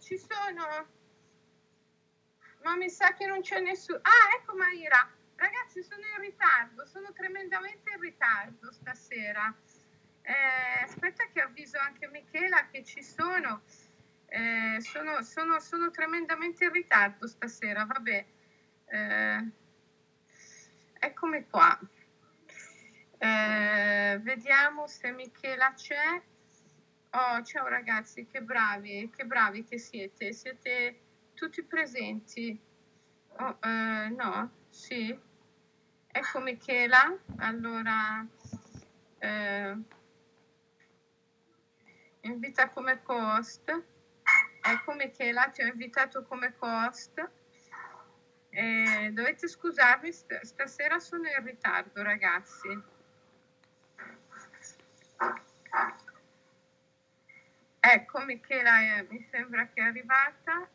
ci sono. Ma mi sa che non c'è nessuno. Ah, ecco Maira. Ragazzi, sono in ritardo, sono tremendamente in ritardo stasera. Eh, aspetta che avviso anche Michela che ci sono. Eh, sono, sono, sono, tremendamente in ritardo stasera, vabbè. Eh, eccomi qua. Eh, vediamo se Michela c'è. Oh, ciao ragazzi, che bravi, che bravi che siete. Siete tutti presenti. Oh, eh, no, sì. Ecco Michela, allora eh, invita come host. Ecco Michela, ti ho invitato come host. Eh, dovete scusarmi, st- stasera sono in ritardo ragazzi. Ecco Michela eh, mi sembra che è arrivata.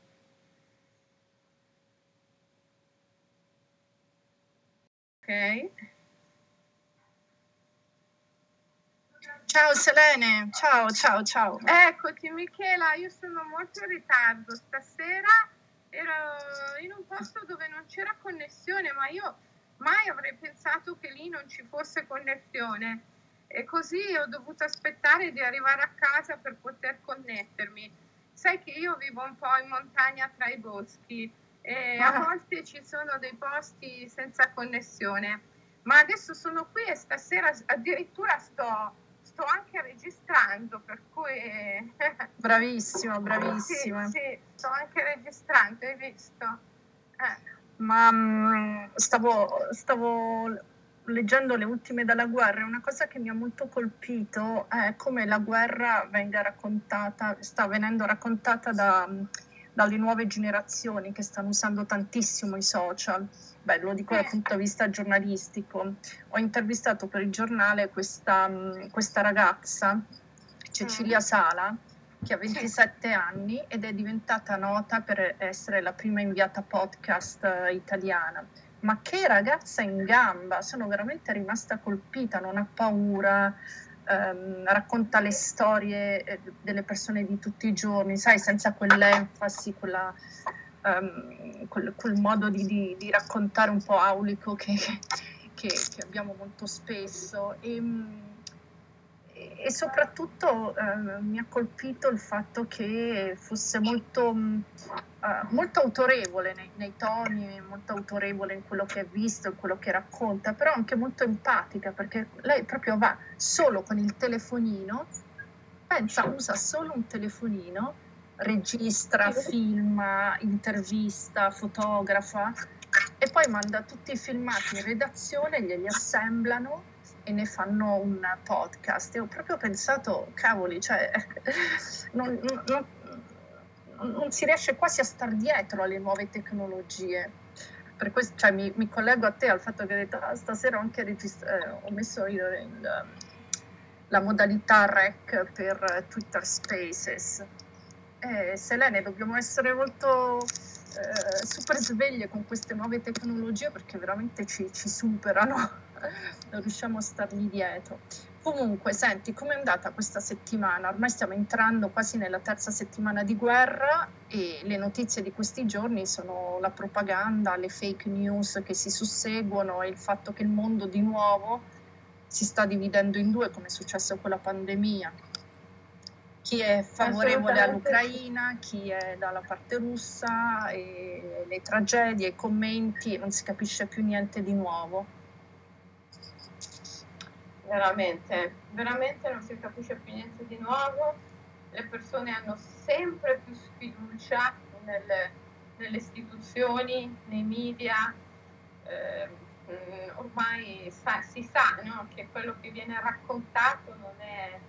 Ok. Ciao Selene, ciao, ciao, ciao. Eccoti Michela, io sono molto in ritardo. Stasera ero in un posto dove non c'era connessione, ma io mai avrei pensato che lì non ci fosse connessione. E così ho dovuto aspettare di arrivare a casa per poter connettermi. Sai che io vivo un po' in montagna tra i boschi e a ah. volte ci sono dei posti senza connessione. Ma adesso sono qui e stasera addirittura sto, sto anche registrando, per cui... Bravissima, bravissima. Sì, sì, sto anche registrando, hai visto? Eh. Ma mm, stavo, stavo leggendo le ultime dalla guerra, una cosa che mi ha molto colpito è come la guerra venga raccontata, sta venendo raccontata da dalle nuove generazioni che stanno usando tantissimo i social. Beh, lo dico dal punto di vista giornalistico. Ho intervistato per il giornale questa, questa ragazza, Cecilia mm. Sala, che ha 27 anni ed è diventata nota per essere la prima inviata podcast eh, italiana. Ma che ragazza in gamba, sono veramente rimasta colpita, non ha paura, ehm, racconta le storie eh, delle persone di tutti i giorni, sai, senza quell'enfasi, quella, um, quel, quel, modo di, di, di, raccontare un po' aulico che, che, che abbiamo molto spesso. E, e soprattutto eh, mi ha colpito il fatto che fosse molto, uh, molto autorevole nei, nei, toni, molto autorevole in quello che ha visto, in quello che racconta, però anche molto empatica perché lei proprio va solo con il telefonino, pensa, usa solo un telefonino, registra, filma, intervista, fotografa e poi manda tutti i filmati in redazione, glieli assemblano e ne fanno un podcast e ho proprio pensato, cavoli, cioè, non, non, non si riesce quasi a star dietro alle nuove tecnologie. Per questo cioè, mi, mi, collego a te al fatto che hai detto ah, stasera ho anche registra- eh, ho messo io il, la modalità rec per Twitter Spaces. Eh, Selene, dobbiamo essere molto eh, super sveglie con queste nuove tecnologie perché veramente ci, ci superano non riusciamo a stargli dietro. Comunque, senti, com'è andata questa settimana? Ormai stiamo entrando quasi nella terza settimana di guerra e le notizie di questi giorni sono la propaganda, le fake news che si susseguono e il fatto che il mondo di nuovo si sta dividendo in due come è successo con la pandemia. Chi è favorevole all'Ucraina, chi è dalla parte russa, e le tragedie, i commenti, non si capisce più niente di nuovo veramente, veramente non si capisce più niente di nuovo, le persone hanno sempre più sfiducia nelle, nelle istituzioni, nei media, eh, ormai sa, si sa no? che quello che viene raccontato non è,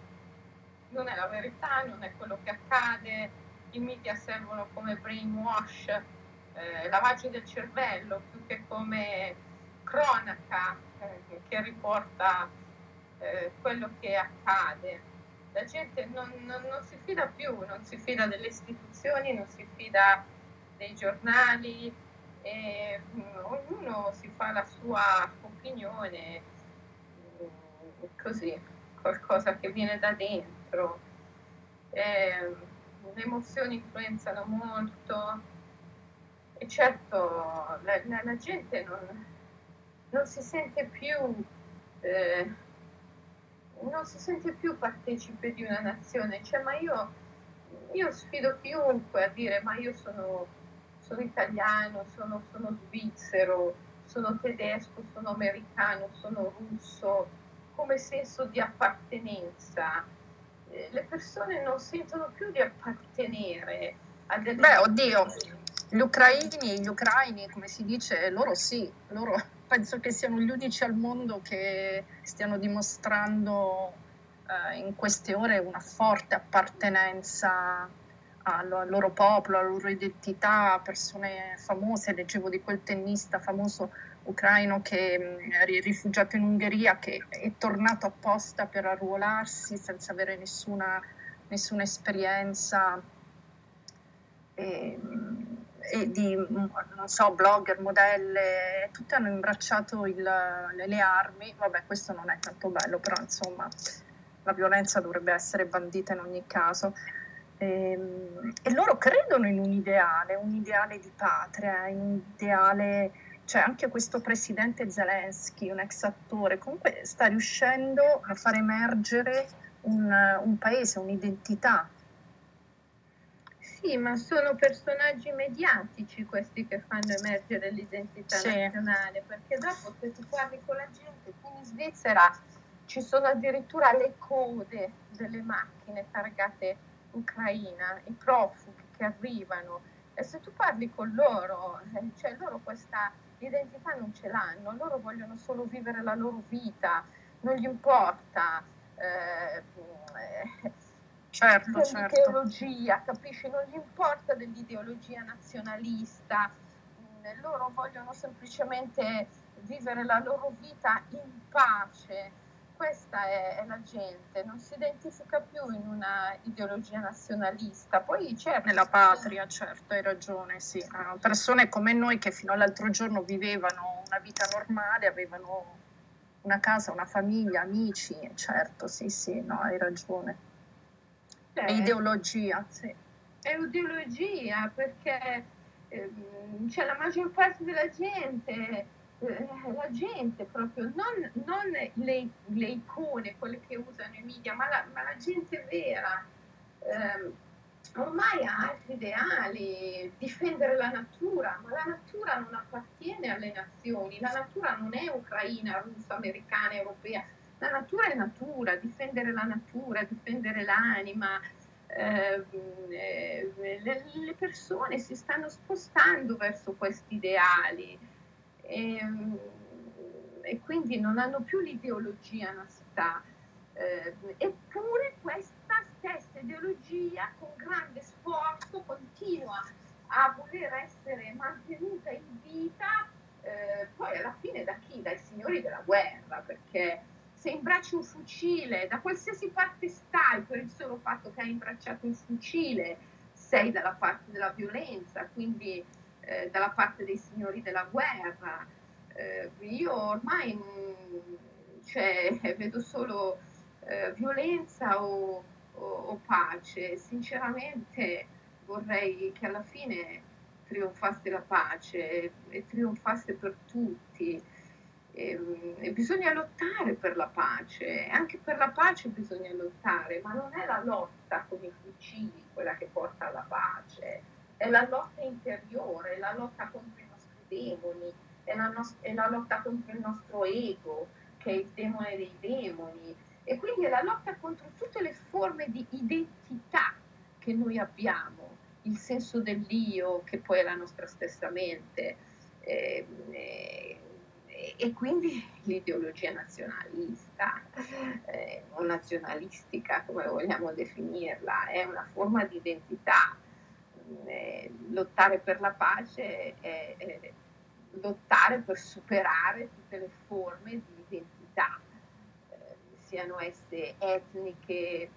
non è la verità, non è quello che accade, i media servono come brainwash, eh, lavaggio del cervello più che come cronaca eh, che riporta eh, quello che accade. La gente non, non, non, si fida più, non si fida delle istituzioni, non si fida dei giornali, e, mh, mm, ognuno si fa la sua opinione, mh, mm, così, qualcosa che viene da dentro. Eh, le emozioni influenzano molto e certo la, la, la gente non, non, si sente più eh, non si sente più partecipe di una nazione, cioè ma io, io sfido chiunque a dire ma io sono, sono italiano, sono, sono svizzero, sono tedesco, sono americano, sono russo, come senso di appartenenza. Eh, le persone non sentono più di appartenere a delle... Beh, oddio, gli ucraini, gli ucraini, come si dice, loro sì, loro penso che siano gli unici al mondo che stiano dimostrando eh, in queste ore una forte appartenenza al, loro popolo, alla loro identità, persone famose, leggevo di quel tennista famoso ucraino che mm, è rifugiato in Ungheria, che è tornato apposta per arruolarsi senza avere nessuna, nessuna esperienza. E, e di, non so, blogger, modelle, tutte hanno imbracciato il, le, le, armi. Vabbè, questo non è tanto bello, però insomma la violenza dovrebbe essere bandita in ogni caso. E, ehm, e loro credono in un ideale, un ideale di patria, un ideale, cioè anche questo presidente Zelensky, un ex attore, comunque sta riuscendo a far emergere un, un paese, un'identità sì, ma sono personaggi mediatici questi che fanno emergere l'identità sì. nazionale, perché dopo se tu parli con la gente, qui in Svizzera ci sono addirittura le code delle macchine targate Ucraina, i profughi che arrivano e se tu parli con loro, eh, cioè loro questa identità non ce l'hanno, loro vogliono solo vivere la loro vita, non gli importa. Eh, eh, certo, dell'ideologia, certo. capisci? Non gli importa dell'ideologia nazionalista, mm, loro vogliono semplicemente vivere la loro vita in pace. Questa è, è la gente, non si identifica più in una ideologia nazionalista. Poi certo, nella patria, certo, hai ragione, sì. Persone come noi che fino all'altro giorno vivevano una vita normale, avevano una casa, una famiglia, amici, certo, sì, sì, no, hai ragione. È ideologia, sì. È ideologia perché ehm, c'è la maggior parte della gente, eh, la gente proprio, non, non le, le, icone, quelle che usano i media, ma la, ma la gente vera. Eh, ormai ha altri ideali, difendere la natura, ma la natura non appartiene alle nazioni, la natura non è ucraina, russa, americana, europea, la natura è natura, difendere la natura, difendere l'anima. Eh, eh, le, le, persone si stanno spostando verso questi ideali e, e quindi non hanno più l'ideologia nasta. Eh, eppure questa stessa ideologia con grande sforzo continua a voler essere mantenuta in vita eh, poi alla fine da chi? Dai signori della guerra, perché se imbracci un fucile, da qualsiasi parte stai, per il solo fatto che hai imbracciato un fucile, sei dalla parte della violenza, quindi eh, dalla parte dei signori della guerra. Eh, io ormai mh, cioè, vedo solo eh, violenza o, o, o pace. Sinceramente vorrei che alla fine trionfasse la pace e trionfasse per tutti ehm, e bisogna lottare per la pace, anche per la pace bisogna lottare, ma non è la lotta con i fucili quella che porta alla pace, è la lotta interiore, è la lotta contro i nostri demoni, è la, nos- è la lotta contro il nostro ego, che è il demone dei demoni, e quindi è la lotta contro tutte le forme di identità che noi abbiamo, il senso dell'io che poi è la nostra stessa mente. Eh, eh, e quindi l'ideologia nazionalista eh, o nazionalistica, come vogliamo definirla, è una forma di identità. Eh, lottare per la pace è, è, lottare per superare tutte le forme di identità, eh, siano esse etniche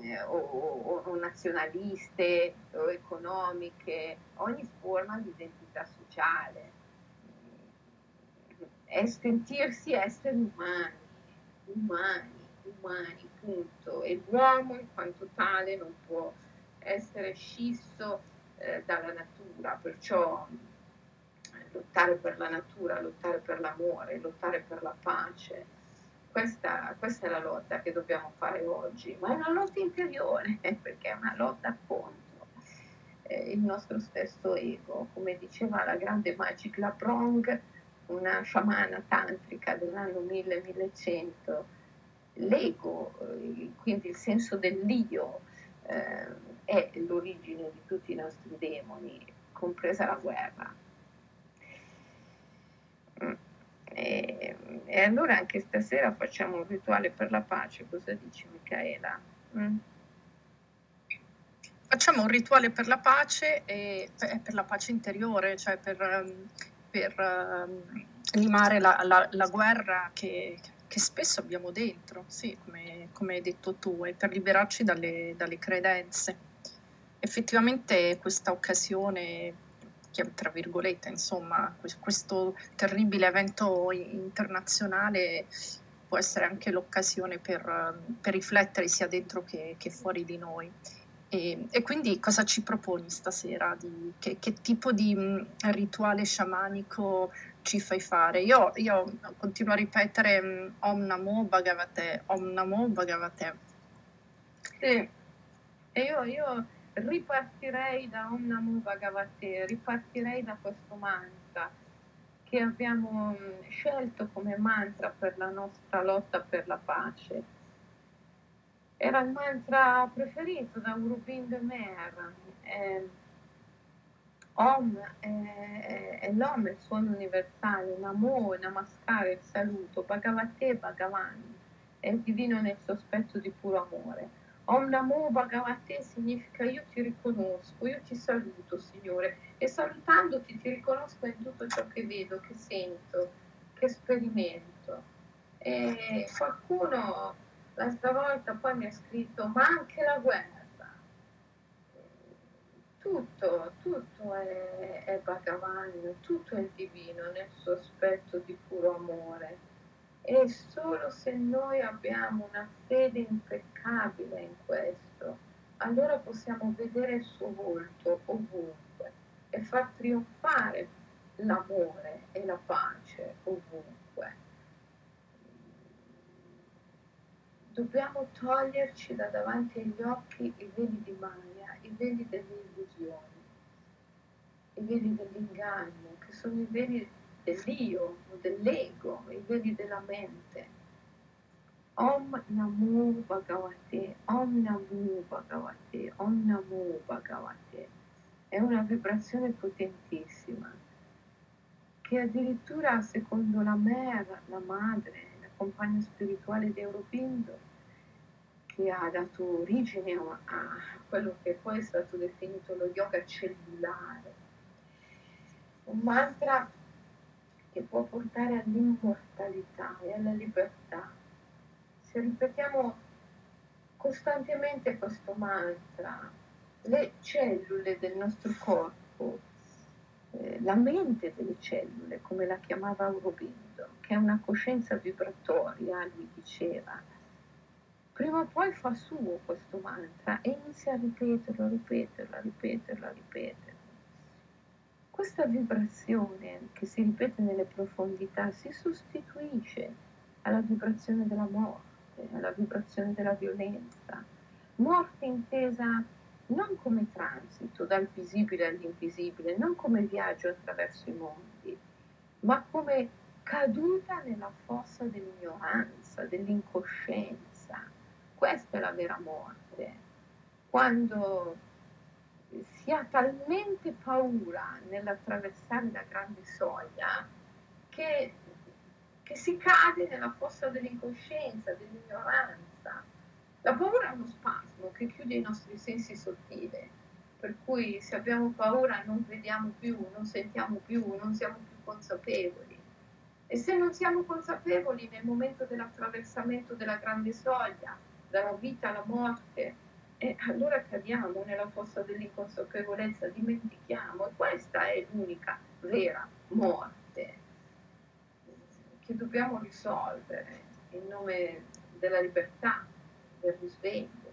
eh, o, o, o nazionaliste o economiche, ogni forma di identità sociale è sentirsi esseri umani, umani, umani, punto. E l'uomo in quanto tale non può essere scisso eh, dalla natura, perciò eh, lottare per la natura, lottare per l'amore, lottare per la pace. Questa, questa, è la lotta che dobbiamo fare oggi, ma è una lotta interiore, perché è una lotta contro eh, il nostro stesso ego. Come diceva la grande Magic Laprong, una sciamana tantrica dell'anno 1000-1100, l'ego, eh, quindi il senso dell'io, eh, è l'origine di tutti i nostri demoni, compresa la guerra. Mm. E, e, allora anche stasera facciamo un rituale per la pace, cosa dici Michaela? Mm? Facciamo un rituale per la pace e per la pace interiore, cioè per, ehm, per um, limare la, la, la guerra che, che, spesso abbiamo dentro, sì, come, come, hai detto tu, e per liberarci dalle, dalle credenze effettivamente questa occasione, tra virgolette, insomma, questo terribile evento internazionale può essere anche l'occasione per, per riflettere sia dentro che, che fuori di noi. E, e, quindi cosa ci proponi stasera? Di, che, che, tipo di mh, rituale sciamanico ci fai fare? Io, io continuo a ripetere mh, Om Namo Bhagavate, Om Namo Bhagavate. Sì, e io, io ripartirei da Om Namo Bhagavate, ripartirei da questo mantra che abbiamo mm, scelto come mantra per la nostra lotta per la pace. Era il mantra preferito da Aurobindo Mer. Eh, Om è, è, l'Om, il suono universale, Namo, Namaskar, il saluto, Bhagavate, Bhagavan, è il divino nel sospetto di puro amore. Om Namo Bhagavate significa io ti riconosco, io ti saluto Signore e salutandoti ti riconosco in tutto ciò che vedo, che sento, che sperimento. E qualcuno l'altra volta poi mi ha scritto ma anche la guerra. Tutto, tutto è, è Bhagavan, tutto è divino nel suo aspetto di puro amore e solo se noi abbiamo una fede impeccabile in questo, allora possiamo vedere il suo volto ovunque e far trionfare l'amore e la pace ovunque. Dobbiamo toglierci da davanti agli occhi i veli di Maya, i veli delle illusioni, i veli dell'inganno, che sono i veli dell'io, dell'ego, i veli della mente. Om Namo Bhagavate, Om Namo Bhagavate, Om Namo Bhagavate. È una vibrazione potentissima che addirittura secondo la Mer, la madre, la compagna spirituale di Europindo, che ha dato origine a quello che poi è stato definito lo yoga cellulare, un mantra che può portare all'immortalità e alla libertà. Se ripetiamo costantemente questo mantra, le cellule del nostro corpo, eh, la mente delle cellule, come la chiamava Aurobindo, che è una coscienza vibratoria, lui diceva, prima o poi fa suo questo mantra e inizia a ripeterlo, a ripeterlo, a ripeterlo, a ripeterlo. Questa vibrazione che si ripete nelle profondità si sostituisce alla vibrazione della morte, alla vibrazione della violenza. Morte intesa non come transito dal visibile all'invisibile, non come viaggio attraverso i mondi, ma come caduta nella fossa dell'ignoranza, dell'incoscienza. Questa è la vera morte. Quando si ha talmente paura nell'attraversare la grande soglia che, che si cade nella fossa dell'incoscienza, dell'ignoranza. La paura è uno spasmo che chiude i nostri sensi sottili, per cui se abbiamo paura non vediamo più, non sentiamo più, non siamo più consapevoli. E se non siamo consapevoli nel momento dell'attraversamento della grande soglia, dalla vita alla morte, e allora cadiamo nella fossa dell'inconsapevolezza, dimentichiamo, e questa è l'unica vera morte che dobbiamo risolvere in nome della libertà, del risveglio.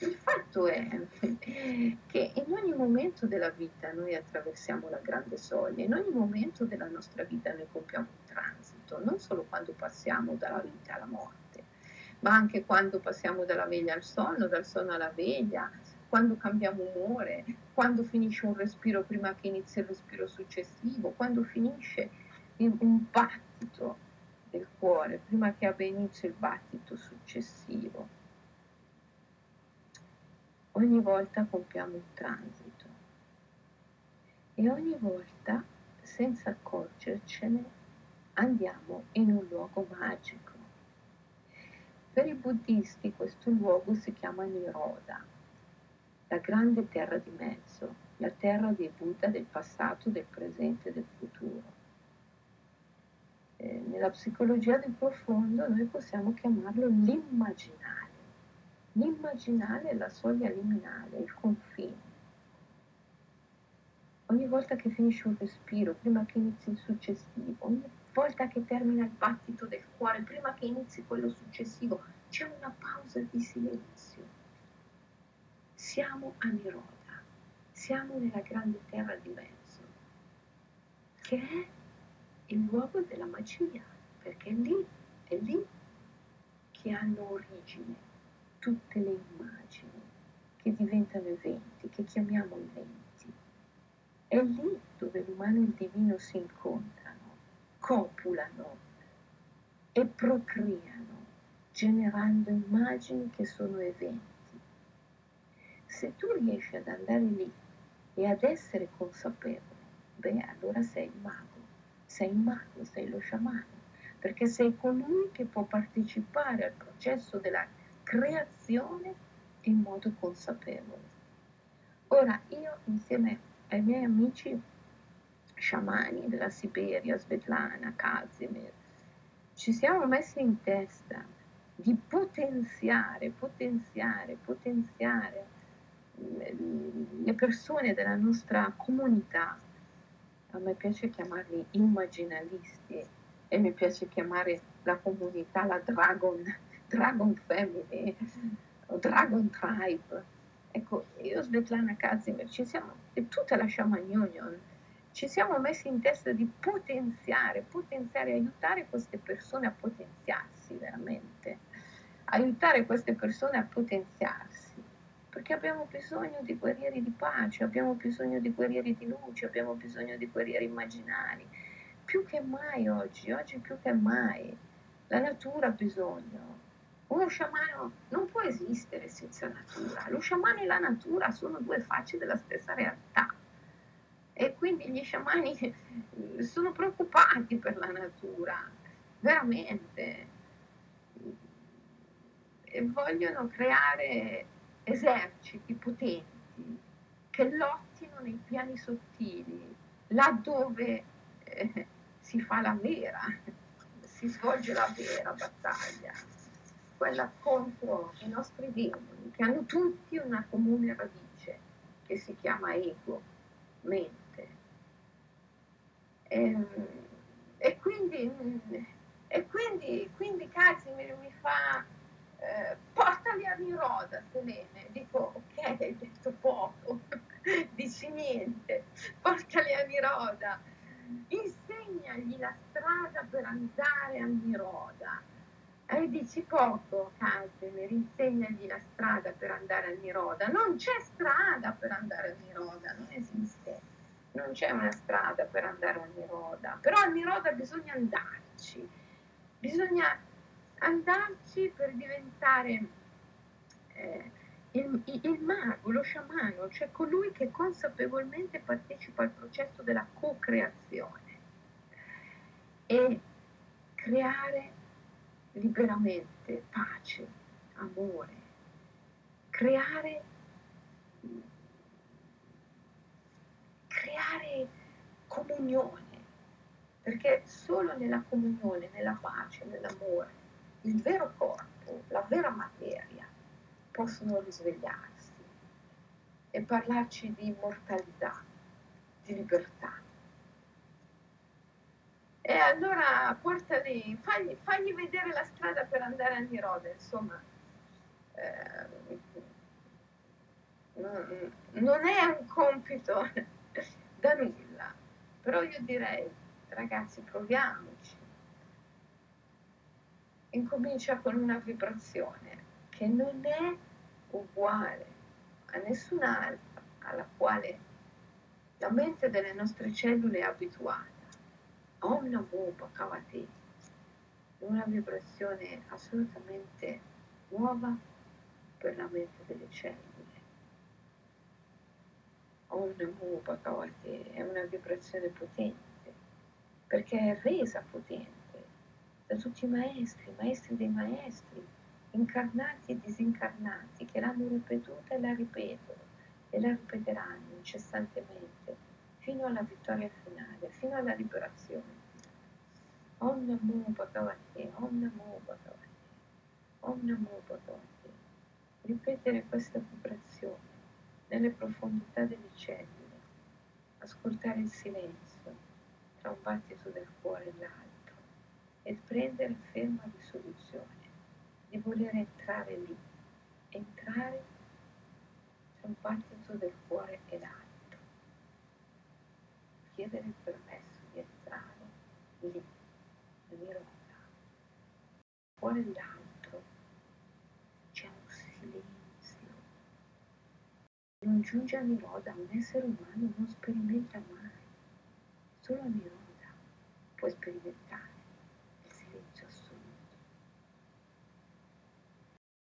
Il fatto è che in ogni momento della vita noi attraversiamo la grande soglia, in ogni momento della nostra vita noi compiamo un transito, non solo quando passiamo dalla vita alla morte, ma anche quando passiamo dalla veglia al sonno, dal sonno alla veglia, quando cambiamo umore, quando finisce un respiro prima che inizi il respiro successivo, quando finisce un battito del cuore prima che abbia inizio il battito successivo. Ogni volta compiamo un transito e ogni volta, senza accorgercene, andiamo in un luogo magico. Per i buddisti questo luogo si chiama Niroda, la grande terra di mezzo, la terra dei Buddha del passato, del presente e del futuro eh, nella psicologia del profondo noi possiamo chiamarlo l'immaginale. L'immaginale è la soglia liminale, il confine. Ogni volta che finisce un respiro, prima che inizi il successivo, ogni volta che termina il battito del cuore, prima che inizi quello successivo, c'è una pausa di silenzio. Siamo a Niroda, siamo nella grande terra di mezzo, che è il luogo della magia, perché lì è lì che hanno origine tutte le immagini che diventano eventi, che chiamiamo eventi. È lì dove l'umano e il divino si incontrano, copulano e procreano, generando immagini che sono eventi. Se tu riesci ad andare lì e ad essere consapevole, beh, allora sei mago sei il mago, sei lo sciamano, perché sei colui che può partecipare al processo della creazione in modo consapevole. Ora, io insieme ai miei amici sciamani della Siberia, Svetlana, Kazimir, ci siamo messi in testa di potenziare, potenziare, potenziare le persone della nostra comunità a me piace chiamarli immaginalisti e mi piace chiamare la comunità la Dragon, Dragon Family o Dragon Tribe. Ecco, io Svetlana Kazimir, ci siamo, e tutta la Shaman Union, ci siamo messi in testa di potenziare, potenziare, aiutare queste persone a potenziarsi veramente, aiutare queste persone a potenziarsi perché abbiamo bisogno di guerrieri di pace, abbiamo bisogno di guerrieri di luce, abbiamo bisogno di guerrieri immaginari. Più che mai oggi, oggi più che mai, la natura ha bisogno. Uno sciamano non può esistere senza natura. Lo sciamano e la natura sono due facce della stessa realtà. E quindi gli sciamani sono preoccupati per la natura, veramente. E vogliono creare eserciti potenti che lottino nei piani sottili, laddove eh, si fa la vera, si svolge la vera battaglia, quella contro i nostri demoni, che hanno tutti una comune radice, che si chiama ego, mente. E, ehm, e quindi, e quindi, quindi Casimir mi fa eh, portali a Niroda, Selene. Dico, ok, hai detto poco, dici niente, portali a Niroda, insegnagli la strada per andare a Niroda. E dici poco, Casimir, insegnagli la strada per andare a Niroda. Non c'è strada per andare a Niroda, non esiste. Non c'è una strada per andare a Niroda, però a Niroda bisogna andarci, bisogna andarci per diventare eh, il, il, mago, lo sciamano, cioè colui che consapevolmente partecipa al processo della co-creazione e creare liberamente pace, amore, creare, creare comunione, perché solo nella comunione, nella pace, nell'amore, il vero corpo, la vera materia, possono risvegliarsi e parlarci di immortalità, di libertà. E allora portali, fagli, fagli vedere la strada per andare a Nirode, insomma, eh, non è un compito da nulla, però io direi, ragazzi, proviamoci. Incomincia con una vibrazione che non è uguale a nessun'altra alla quale la mente delle nostre cellule è abituata. Om Namo Bhagavate, una vibrazione assolutamente nuova per la mente delle cellule. Om Namo Bhagavate è una vibrazione potente, perché è resa potente da tutti i maestri, maestri dei maestri, incarnati e disincarnati, che l'hanno ripetuta e la ripetono e la ripeteranno incessantemente fino alla vittoria finale, fino alla liberazione. Om Namo Bhagavate, Om Namo Bhagavate, Om Namo Bhagavate. Ripetere questa vibrazione nelle profondità delle cellule, ascoltare il silenzio tra un battito del cuore e l'altro e prendere ferma risoluzione di voler entrare lì, entrare tra un battito del cuore e l'altro, chiedere il permesso di entrare lì, nel nirvana. Cuore e l'altro c'è un silenzio. Non giunge a Niroda, un essere umano non sperimenta mai, solo a Niroda può sperimentare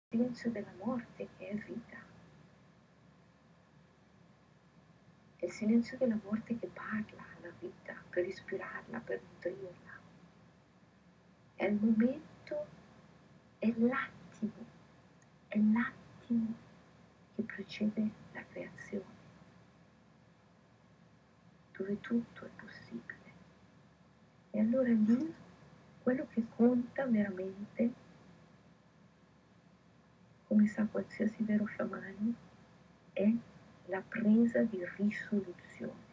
silenzio della morte che è vita. Il silenzio della morte che parla vita per ispirarla, per nutrirla. È il momento, è l'attimo, è l'attimo che precede la creazione, dove tutto è possibile. E allora lì quello che conta veramente come sa qualsiasi vero sciamano, è la presa di risoluzione.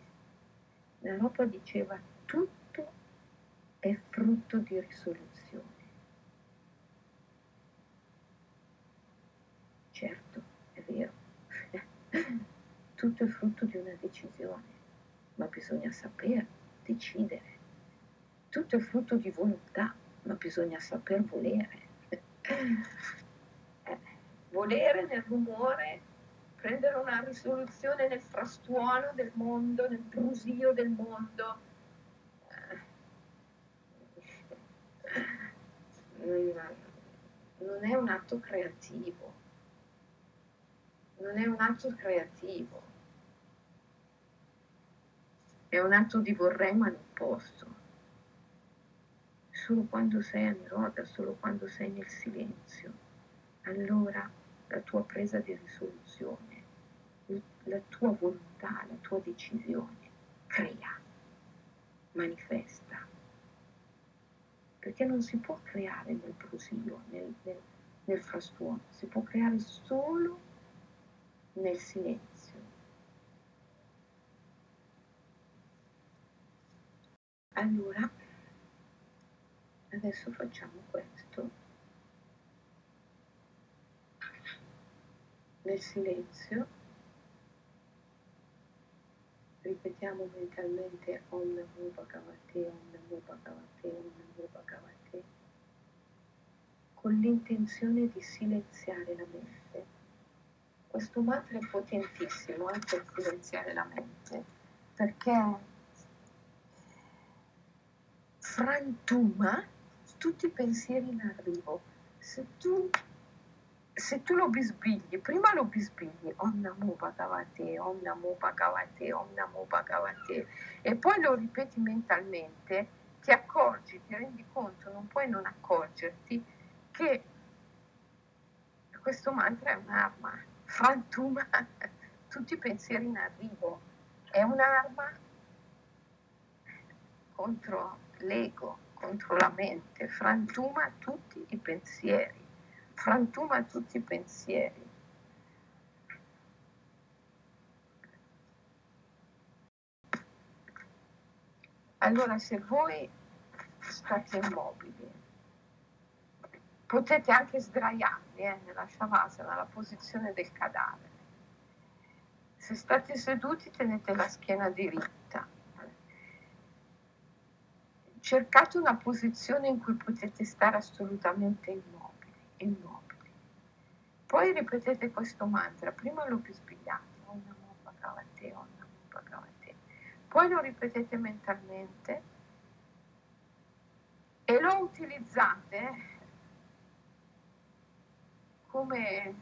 L'Europa diceva tutto è frutto di risoluzione. Certo, è vero, tutto è frutto di una decisione, ma bisogna saper decidere. Tutto è frutto di volontà, ma bisogna saper volere volere nel rumore, prendere una risoluzione nel frastuono del mondo, nel brusio del mondo. Non è un atto creativo, non è un atto creativo, è un atto di vorrei ma non posso. Solo quando sei a Niroda, solo quando sei nel silenzio, allora la tua presa di risoluzione, la tua volontà, la tua decisione, crea, manifesta. Perché non si può creare nel brusio, nel, nel, nel frastuono, si può creare solo nel silenzio. Allora, adesso facciamo questo. nel silenzio ripetiamo mentalmente Om Namo Bhagavate, Om Namo Bhagavate, Om Namo Bhagavate con l'intenzione di silenziare la mente. Questo mantra è potentissimo anche per silenziare la mente perché frantuma tutti i pensieri in arrivo. Se tu se tu lo bisbigli, prima lo bisbigli, Om Namo Bhagavate, Om Namo Bhagavate, Om Namo Bhagavate, e poi lo ripeti mentalmente, ti accorgi, ti rendi conto, non puoi non accorgerti che questo mantra è un'arma, frantuma tutti i pensieri in arrivo, è un'arma contro l'ego, contro la mente, frantuma tutti i pensieri frantuma tutti i pensieri. Allora se voi state immobili, potete anche sdraiarvi eh, nella shavasana, nella posizione del cadavere. Se state seduti tenete la schiena diritta. Cercate una posizione in cui potete stare assolutamente immobili, immobili. Poi ripetete questo mantra, prima lo bisbigliate, Om Namo Bhagavate, Om Namo Bhagavate. Poi lo ripetete mentalmente e lo utilizzate come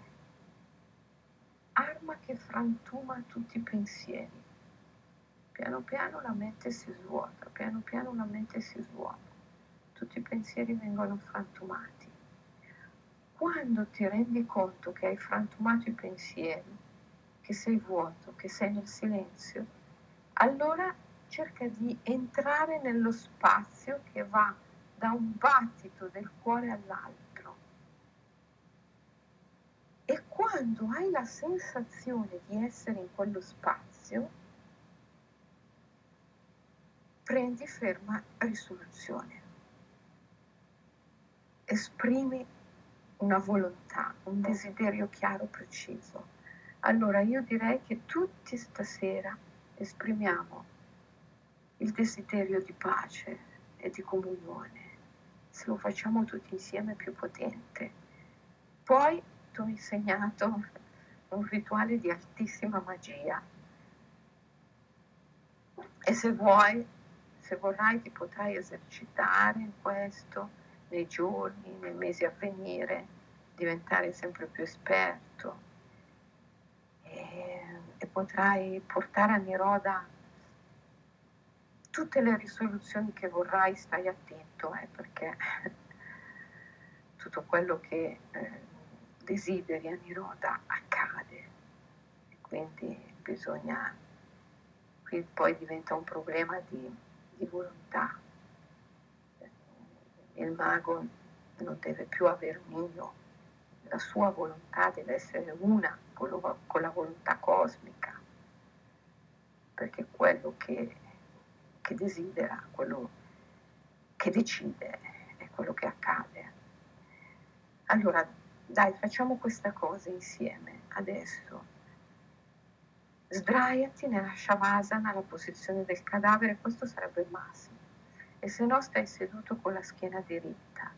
arma che frantuma tutti i pensieri. Piano piano la mente si svuota, piano piano la mente si svuota, tutti i pensieri vengono frantumati. Quando ti rendi conto che hai frantumato i pensieri, che sei vuoto, che sei nel silenzio, allora cerca di entrare nello spazio che va da un battito del cuore all'altro. E quando hai la sensazione di essere in quello spazio, prendi ferma risoluzione. Esprimi una volontà, un desiderio chiaro, preciso. Allora io direi che tutti stasera esprimiamo il desiderio di pace e di comunione se lo facciamo tutti insieme è più potente. Poi ti ho insegnato un rituale di altissima magia e se vuoi, se vorrai ti potrai esercitare in questo nei giorni, nei mesi a venire, diventare sempre più esperto. E, e potrai portare a Niroda tutte le risoluzioni che vorrai stai attento eh, perché tutto quello che eh, desideri a Niroda accade. E quindi bisogna qui poi diventa un problema di, di volontà il mago non deve più aver un io la sua volontà deve essere una con, lo, con la volontà cosmica perché quello che che desidera, quello che decide, è quello che accade. Allora, dai, facciamo questa cosa insieme adesso. Sdraiati nella Shavasana, la posizione del cadavere, questo sarebbe il massimo. E se no stai seduto con la schiena diritta.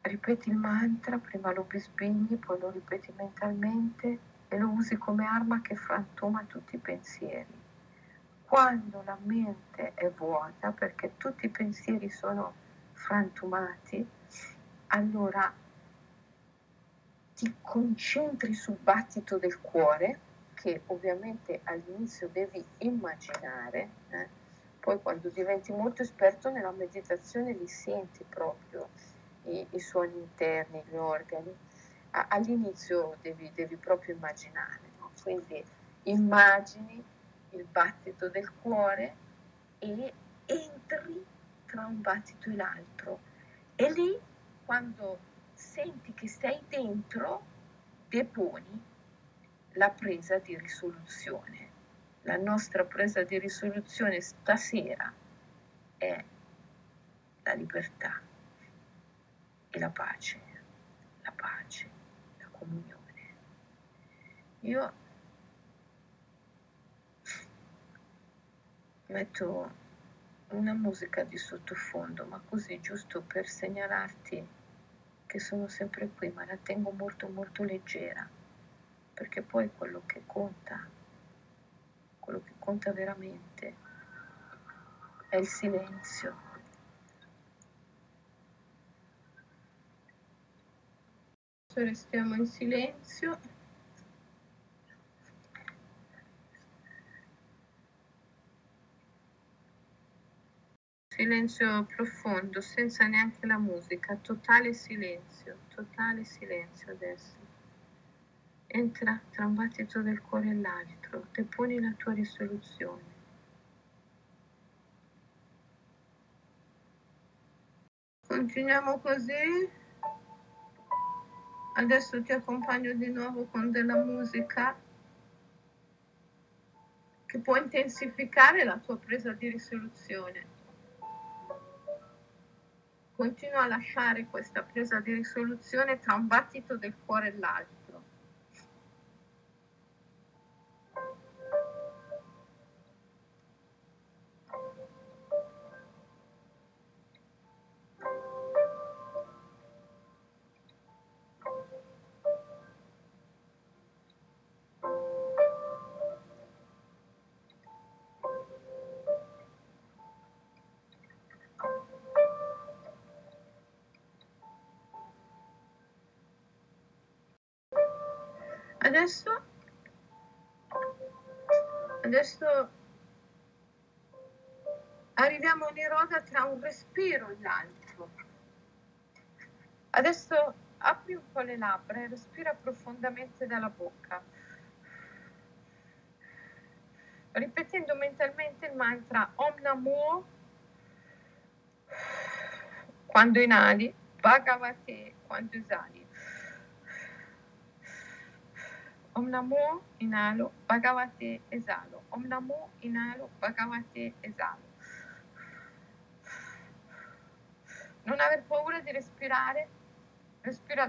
Ripeti il mantra, prima lo bisbigli, poi lo ripeti mentalmente e lo usi come arma che frantuma tutti i pensieri quando la mente è vuota, perché tutti i pensieri sono frantumati, allora ti concentri sul battito del cuore, che ovviamente all'inizio devi immaginare, eh? Poi quando diventi molto esperto nella meditazione li senti proprio i, i suoni interni, gli organi. All'inizio devi, devi, proprio immaginare, no? quindi immagini il battito del cuore e entri tra un battito e l'altro. E lì, quando senti che sei dentro, deponi la presa di risoluzione. La nostra presa di risoluzione stasera è la libertà e la pace, la pace, la comunione. Io metto una musica di sottofondo, ma così giusto per segnalarti che sono sempre qui, ma la tengo molto molto leggera, perché poi quello che conta, quello che conta veramente è il silenzio. Restiamo in silenzio. silenzio profondo, senza neanche la musica, totale silenzio, totale silenzio adesso. Entra tra un battito del cuore e l'altro, deponi la tua risoluzione. Continuiamo così. Adesso ti accompagno di nuovo con della musica che può intensificare la tua presa di risoluzione. Continua a lasciare questa presa di risoluzione tra un battito del cuore e l'altro. Adesso, adesso arriviamo a Niroda tra un respiro e l'altro. Adesso apri un po' le labbra e respira profondamente dalla bocca, ripetendo mentalmente il mantra Om Namo quando inali, Bhagavate quando esali. Om Namo inalo, Bhagavate esalo. Om Namo inalo, Bhagavate esalo. Non aver paura di respirare, respira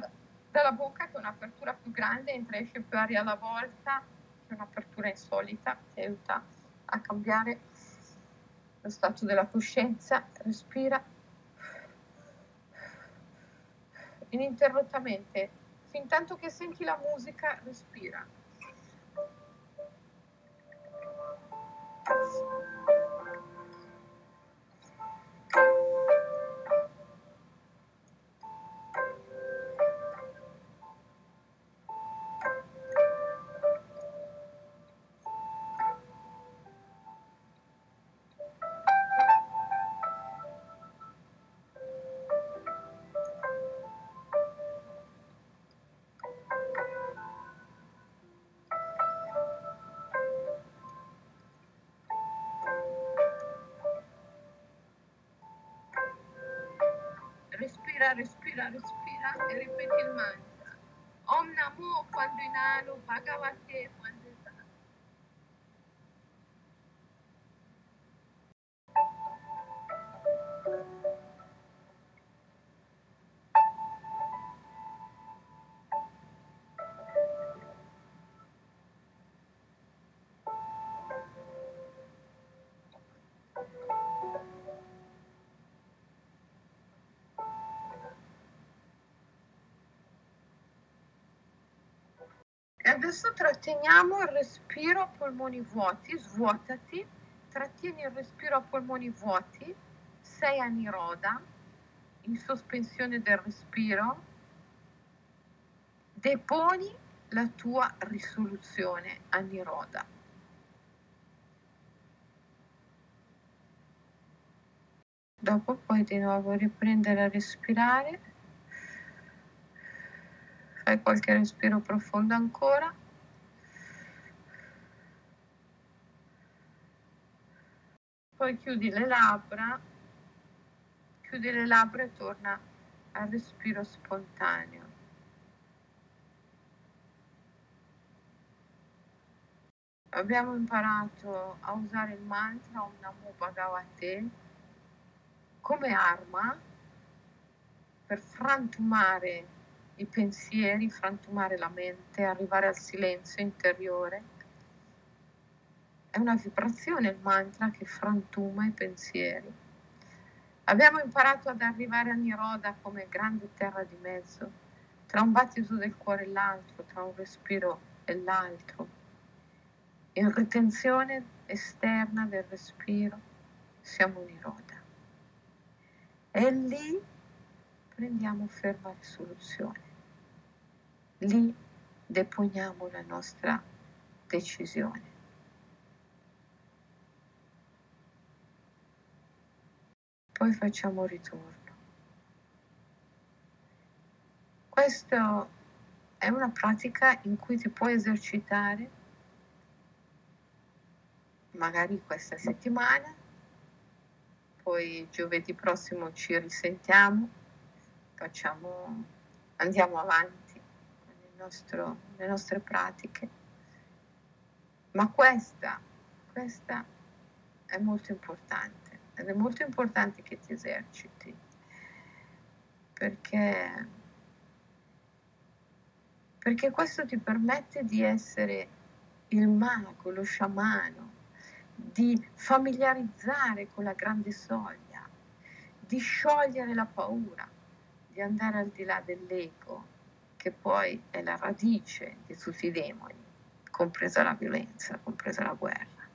dalla bocca che è un'apertura più grande, entra e esce più aria alla volta, che un'apertura insolita, ti aiuta a cambiare lo stato della coscienza, respira ininterrottamente, fin tanto che senti la musica, respira. Respira, respira, e ripeti il mantra. Om Namo quando inalo, Bhagavate quando adesso tratteniamo il respiro a polmoni vuoti, svuotati, trattieni il respiro a polmoni vuoti, sei a Niroda, in sospensione del respiro, deponi la tua risoluzione a Niroda. Dopo puoi di nuovo riprendere a respirare. Fai qualche respiro profondo ancora. Poi chiudi le labbra, chiudi le labbra e torna al respiro spontaneo. Abbiamo imparato a usare il mantra Om Namo Bhagavate come arma per frantumare i pensieri, frantumare la mente, arrivare al silenzio interiore. È una vibrazione il mantra che frantuma i pensieri. Abbiamo imparato ad arrivare a Niroda come grande terra di mezzo, tra un battito del cuore e l'altro, tra un respiro e l'altro. In ritenzione esterna del respiro siamo Niroda. E lì prendiamo ferma risoluzione. Lì deponiamo la nostra decisione. Poi facciamo ritorno. Questa è una pratica in cui ti puoi esercitare magari questa settimana, poi giovedì prossimo ci risentiamo, facciamo, andiamo avanti nostro, le nostre pratiche. Ma questa, questa è molto importante ed è molto importante che ti eserciti perché, perché questo ti permette di essere il mago, lo sciamano, di familiarizzare con la grande soglia, di sciogliere la paura, di andare al di là dell'ego, che poi è la radice di tutti i demoni, compresa la violenza, compresa la guerra.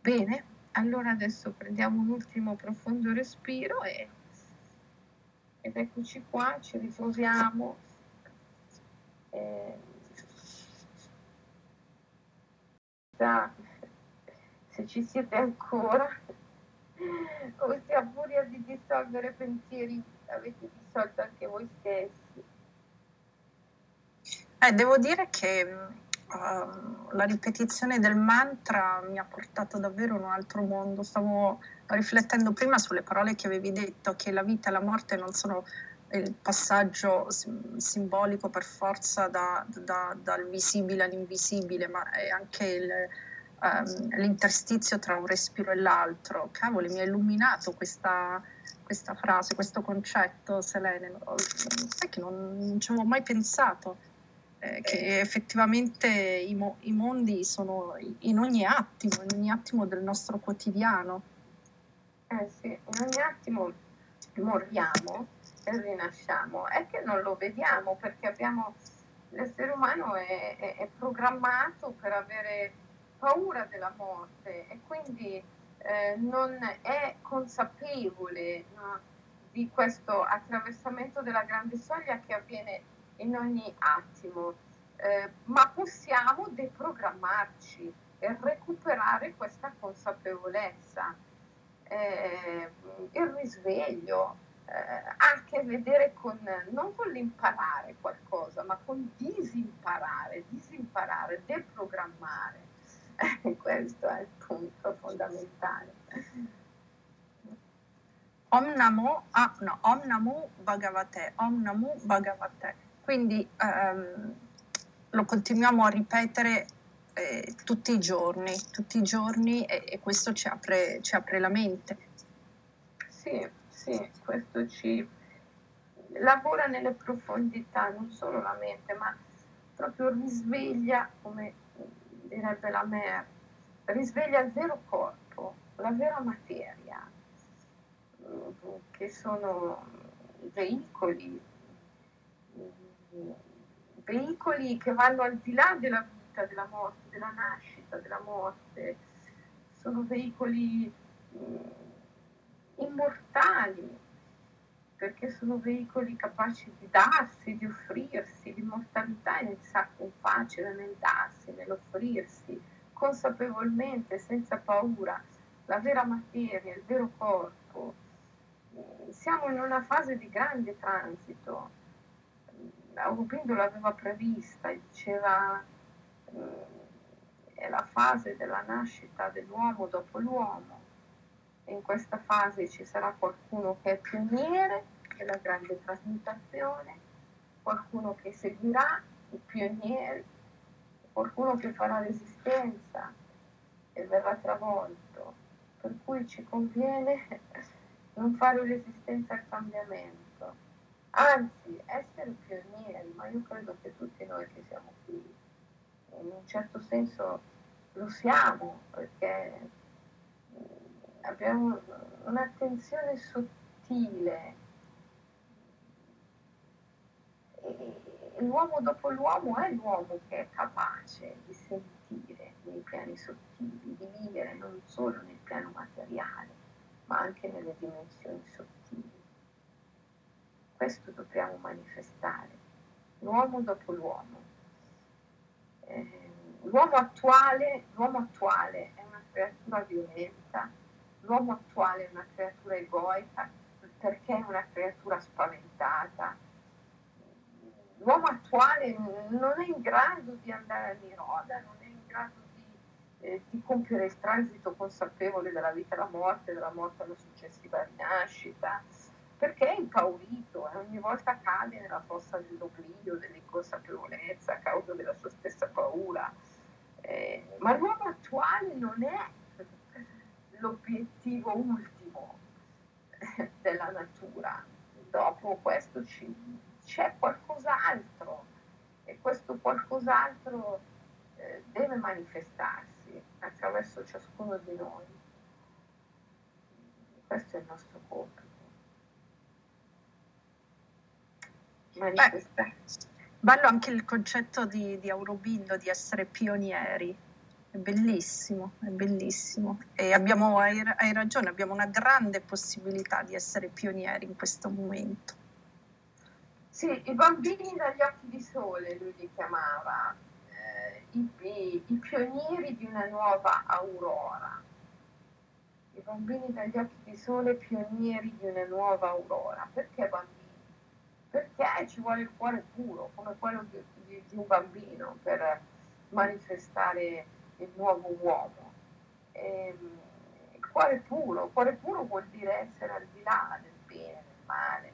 Bene, allora adesso prendiamo un ultimo profondo respiro e, ed eccoci qua, ci ritroviamo Eh, già, se ci siete ancora, o se a furia di dissolvere pensieri avete dissolto anche voi stessi. Eh, devo dire che uh, la ripetizione del mantra mi ha portato davvero in un altro mondo. Stavo riflettendo prima sulle parole che avevi detto, che la vita e la morte non sono il passaggio simbolico per forza da, da, dal visibile all'invisibile, ma è anche il, um, l'interstizio tra un respiro e l'altro. Cavoli, mi ha illuminato questa, questa frase, questo concetto, Selene. Sai che non, non ci avevo mai pensato. Eh, che effettivamente i, mo- i, mondi sono in ogni attimo, in ogni attimo del nostro quotidiano. Eh sì, in ogni attimo moriamo e rinasciamo, è che non lo vediamo perché abbiamo, l'essere umano è, è, è programmato per avere paura della morte e quindi eh, non è consapevole no, di questo attraversamento della grande soglia che avviene in ogni attimo, eh, ma possiamo deprogrammarci e recuperare questa consapevolezza. Eh, il risveglio, eh, ha a che vedere con, non con l'imparare qualcosa, ma con disimparare, disimparare, deprogrammare. Questo è il punto fondamentale. Om Namo, ah, no, Om Namo Bhagavate, Om Namo Bhagavate. Quindi ehm, lo continuiamo a ripetere eh, tutti i giorni, tutti i giorni e, e questo ci apre, ci apre la mente. Sì, sì, questo ci lavora nelle profondità, non solo la mente, ma proprio risveglia, come direbbe la Mer, risveglia il vero corpo, la vera materia, che sono veicoli, veicoli che vanno al di là della vita, della morte, della nascita, della morte, sono veicoli immortali, perché sono veicoli capaci di darsi, di offrirsi, l'immortalità è nel sacco facile, nel darsi, nell'offrirsi, consapevolmente, senza paura, la vera materia, il vero corpo. Siamo in una fase di grande transito. Aurobindo l'aveva prevista, diceva è la fase della nascita dell'uomo dopo l'uomo in questa fase ci sarà qualcuno che è pioniere della grande trasmutazione, qualcuno che seguirà i pionieri, qualcuno che farà resistenza e verrà travolto. Per cui ci conviene non fare resistenza al cambiamento, anzi essere pionieri, ma io credo che tutti noi che siamo qui in un certo senso lo siamo perché abbiamo un'attenzione sottile. E l'uomo dopo l'uomo è l'uomo che è capace di sentire nei piani sottili, di vivere non solo nel piano materiale, ma anche nelle dimensioni sottili. Questo dobbiamo manifestare, l'uomo dopo l'uomo. Eh, l'uomo, attuale, l'uomo attuale è una creatura violenta, l'uomo attuale è una creatura egoica perché è una creatura spaventata. L'uomo attuale non è in grado di andare a Niroda, non è in grado di, eh, di compiere il transito consapevole della vita alla morte, della morte alla successiva rinascita, perché è impaurito e ogni volta cade nella fossa dell'oblio, dell'inconsapevolezza a causa della sua stessa paura. Eh, ma l'uomo attuale non è l'obiettivo ultimo della natura. Dopo questo c'è qualcos'altro e questo qualcos'altro eh, deve manifestarsi attraverso ciascuno di noi. Questo è il nostro compito. Manifestare. Bello anche il concetto di, di Aurobindo di essere pionieri bellissimo, è bellissimo. E abbiamo, hai, hai ragione, abbiamo una grande possibilità di essere pionieri in questo momento. Sì, i bambini dagli occhi di sole, lui li chiamava, eh, i, i, i pionieri di una nuova aurora. I bambini dagli occhi di sole, pionieri di una nuova aurora. Perché bambini? Perché ci vuole il cuore puro, come quello di, di, di un bambino, per manifestare il nuovo uomo. E, ehm, il cuore puro, cuore puro vuol dire essere al di là del bene, del male,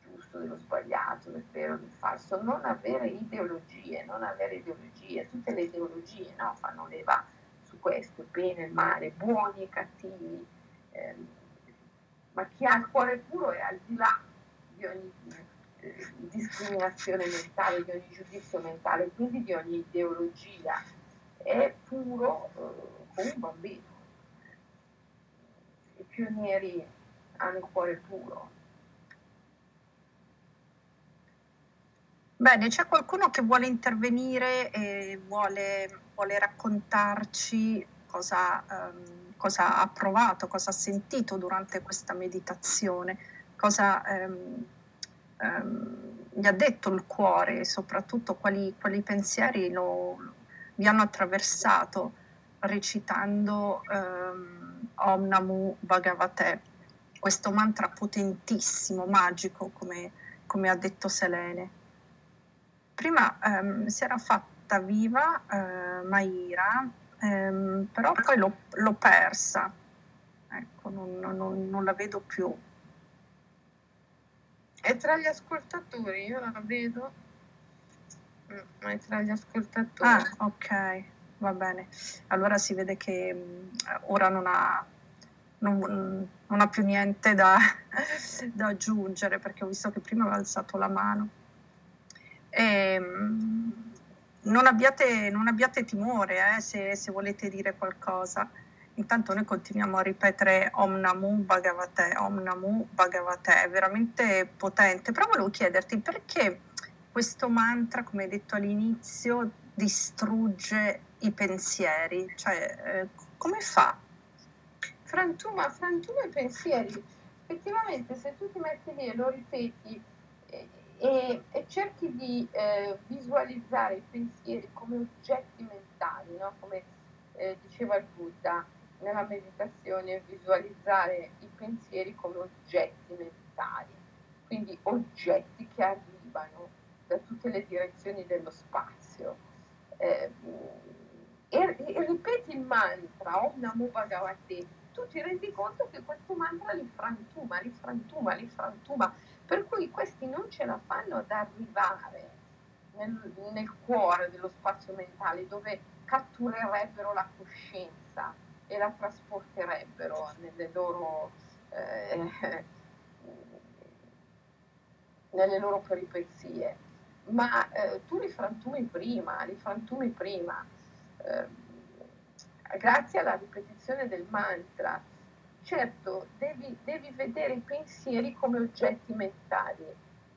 giusto, dello sbagliato, del vero, del falso, non avere ideologie, non avere ideologie, tutte le ideologie no, fanno leva su questo, bene, il male, buoni e cattivi, eh, ma chi ha il cuore puro è al di là di ogni eh, discriminazione mentale, di ogni giudizio mentale, quindi di ogni ideologia, è puro eh, come un bambino. I pionieri hanno il cuore puro, Bene, c'è qualcuno che vuole intervenire e vuole, vuole raccontarci cosa, um, cosa, ha provato, cosa ha sentito durante questa meditazione, cosa um, um, gli ha detto il cuore e soprattutto quali, quali pensieri lo, vi hanno attraversato recitando Om Namu Bhagavate, questo mantra potentissimo, magico, come, come ha detto Selene. Prima ehm, si era fatta viva eh, Maira, ehm, però poi l'ho, l'ho persa, ecco, non, non, non, la vedo più. È tra gli ascoltatori, io la vedo, ma è tra gli ascoltatori. Ah, ok, va bene. Allora si vede che mh, mm, ora non ha, non, non ha più niente da, da aggiungere perché ho visto che prima aveva alzato la mano. E, ehm, non, abbiate, non abbiate timore eh, se, se, volete dire qualcosa. Intanto noi continuiamo a ripetere Om Namu Bhagavate, Om Namu Bhagavate, è veramente potente. Però volevo chiederti perché questo mantra, come hai detto all'inizio, distrugge i pensieri? Cioè, eh, come fa? Frantuma, frantuma i pensieri. Effettivamente se tu ti metti lì e lo ripeti e, e cerchi di eh, visualizzare i pensieri come oggetti mentali, no? come eh, diceva il Buddha nella meditazione, visualizzare i pensieri come oggetti mentali, quindi oggetti che arrivano da tutte le direzioni dello spazio. Eh, e, e, ripeti il mantra Om Namo Bhagavate, tu ti rendi conto che questo mantra li frantuma, li frantuma, li frantuma per cui questi non ce la fanno ad arrivare nel, nel cuore dello spazio mentale dove catturerebbero la coscienza e la trasporterebbero nelle loro, eh, nelle loro peripezie. Ma eh, tu li frantumi prima, li frantumi prima. Eh, grazie alla ripetizione del mantra, certo devi, devi vedere i pensieri come oggetti mentali.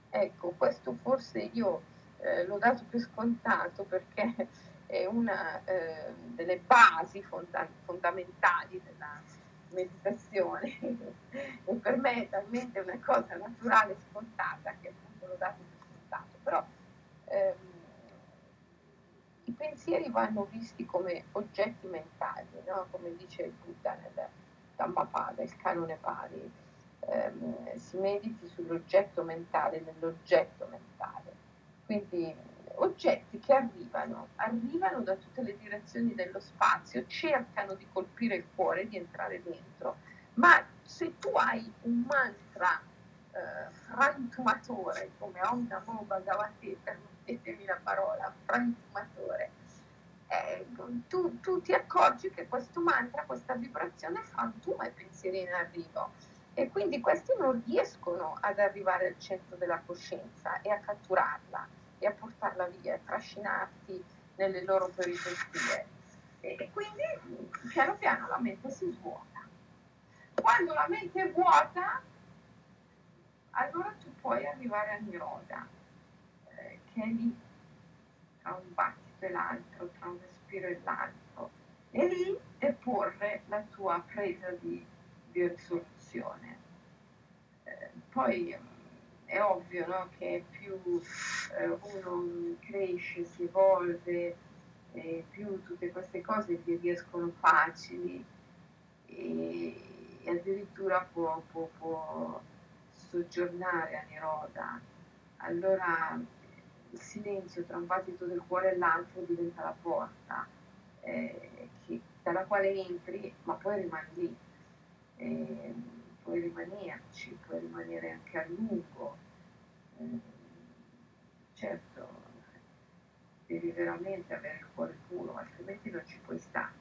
Ecco, questo forse io eh, l'ho dato per scontato perché è una eh, delle basi fonda- fondamentali della meditazione e per me è talmente una cosa naturale e scontata che appunto l'ho dato per scontato. Però ehm, i pensieri vanno visti come oggetti mentali, no? come dice il Buddha nel Dhammapada, il canone pari, ehm, si mediti sull'oggetto mentale, nell'oggetto mentale. Quindi oggetti che arrivano, arrivano da tutte le direzioni dello spazio, cercano di colpire il cuore, di entrare dentro, ma se tu hai un mantra eh, frantumatore, come Om Namo Bhagavate, permettetemi la parola, frantumatore, eh, tu, tu, ti accorgi che questo mantra, questa vibrazione frantuma i pensieri in arrivo e quindi questi non riescono ad arrivare al centro della coscienza e a catturarla e a portarla via, a trascinarti nelle loro peripezie. E, e quindi piano piano la mente si svuota. Quando la mente è vuota, allora tu puoi arrivare a Niroda, lì, tra un battito e l'altro, tra un respiro e l'altro, e lì deporre la tua presa di, di risoluzione. Eh, poi è ovvio no? che più eh, uno cresce, si evolve, eh, più tutte queste cose gli riescono facili e, e addirittura può, può, può, soggiornare a Niroda. Allora il silenzio tra un battito del cuore e l'altro diventa la porta eh, che, dalla quale entri, ma poi rimani lì. Eh, puoi rimanerci, puoi rimanere anche a lungo. Eh, certo, devi veramente avere il cuore puro, altrimenti non ci puoi stare,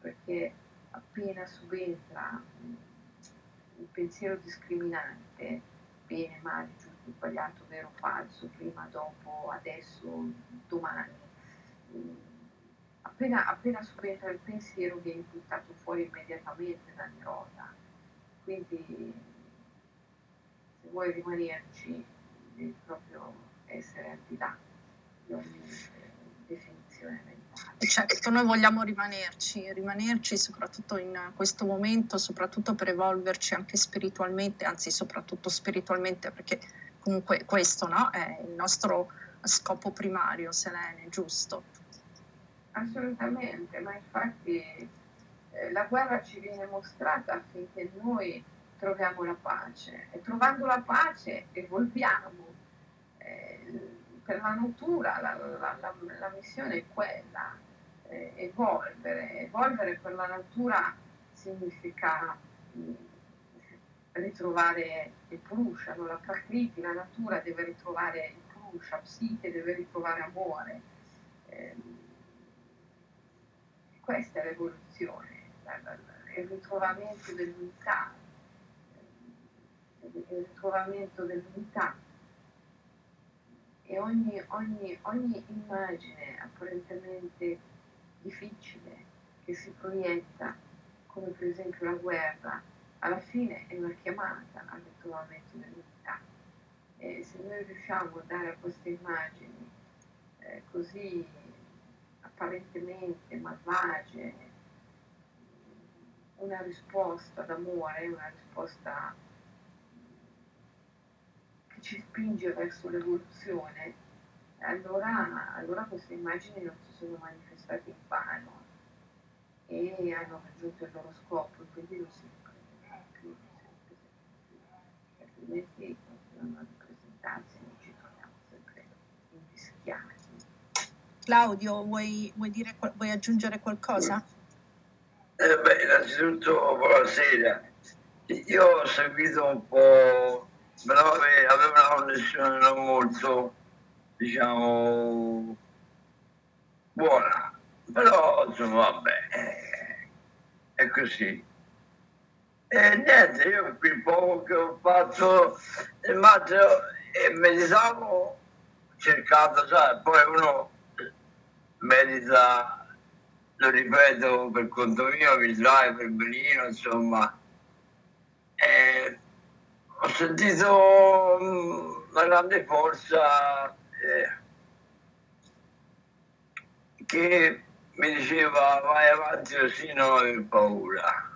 perché appena subentra il pensiero discriminante, bene, male, giusto, sbagliato, vero, falso, prima, dopo, adesso, domani, appena, appena subentra il pensiero viene buttato fuori immediatamente da Neroda. Quindi se vuoi rimanerci devi proprio essere al di là di ogni definizione mentale. Certo, noi vogliamo rimanerci, rimanerci soprattutto in questo momento, soprattutto per evolverci anche spiritualmente, anzi soprattutto spiritualmente perché comunque questo no? è il nostro scopo primario, Selene, giusto? Assolutamente, ma infatti eh, la guerra ci viene mostrata affinché noi troviamo la pace e trovando la pace evolviamo. Eh, per la natura la, la, la, la missione è quella, eh, evolvere. Evolvere per la natura significa mm, ritrovare il Purusha, no? la Prakriti, la natura deve ritrovare il Purusha, Psiche deve ritrovare amore. Eh, questa è l'evoluzione, il ritrovamento dell'unità, il ritrovamento dell'unità e ogni, ogni, ogni immagine apparentemente difficile che si proietta, come per esempio la guerra, alla fine è una chiamata al ritrovamento dell'unità. E se noi riusciamo a dare a queste immagini eh, così apparentemente malvagie, una risposta d'amore, una risposta che ci spinge verso l'evoluzione, allora, allora queste immagini non si sono manifestate in vano e hanno raggiunto il loro scopo quindi non si riprenderanno più, non si riprenderanno altrimenti continuano a ripresentarsi e noi ci troviamo sempre invischiati. Claudio, vuoi, vuoi, dire, vuoi aggiungere qualcosa? Eh beh, innanzitutto buonasera. Io ho seguito un po', però avevo una connessione non molto, diciamo, buona. Però, insomma, vabbè, è così. E niente, io qui poco che ho fatto, immagino, e meditavo, cercato, sai, poi uno merita, lo ripeto per conto mio, Vislai, per benino, insomma. E ho sentito mm, una grande forza eh, che mi diceva vai avanti così non avevi paura.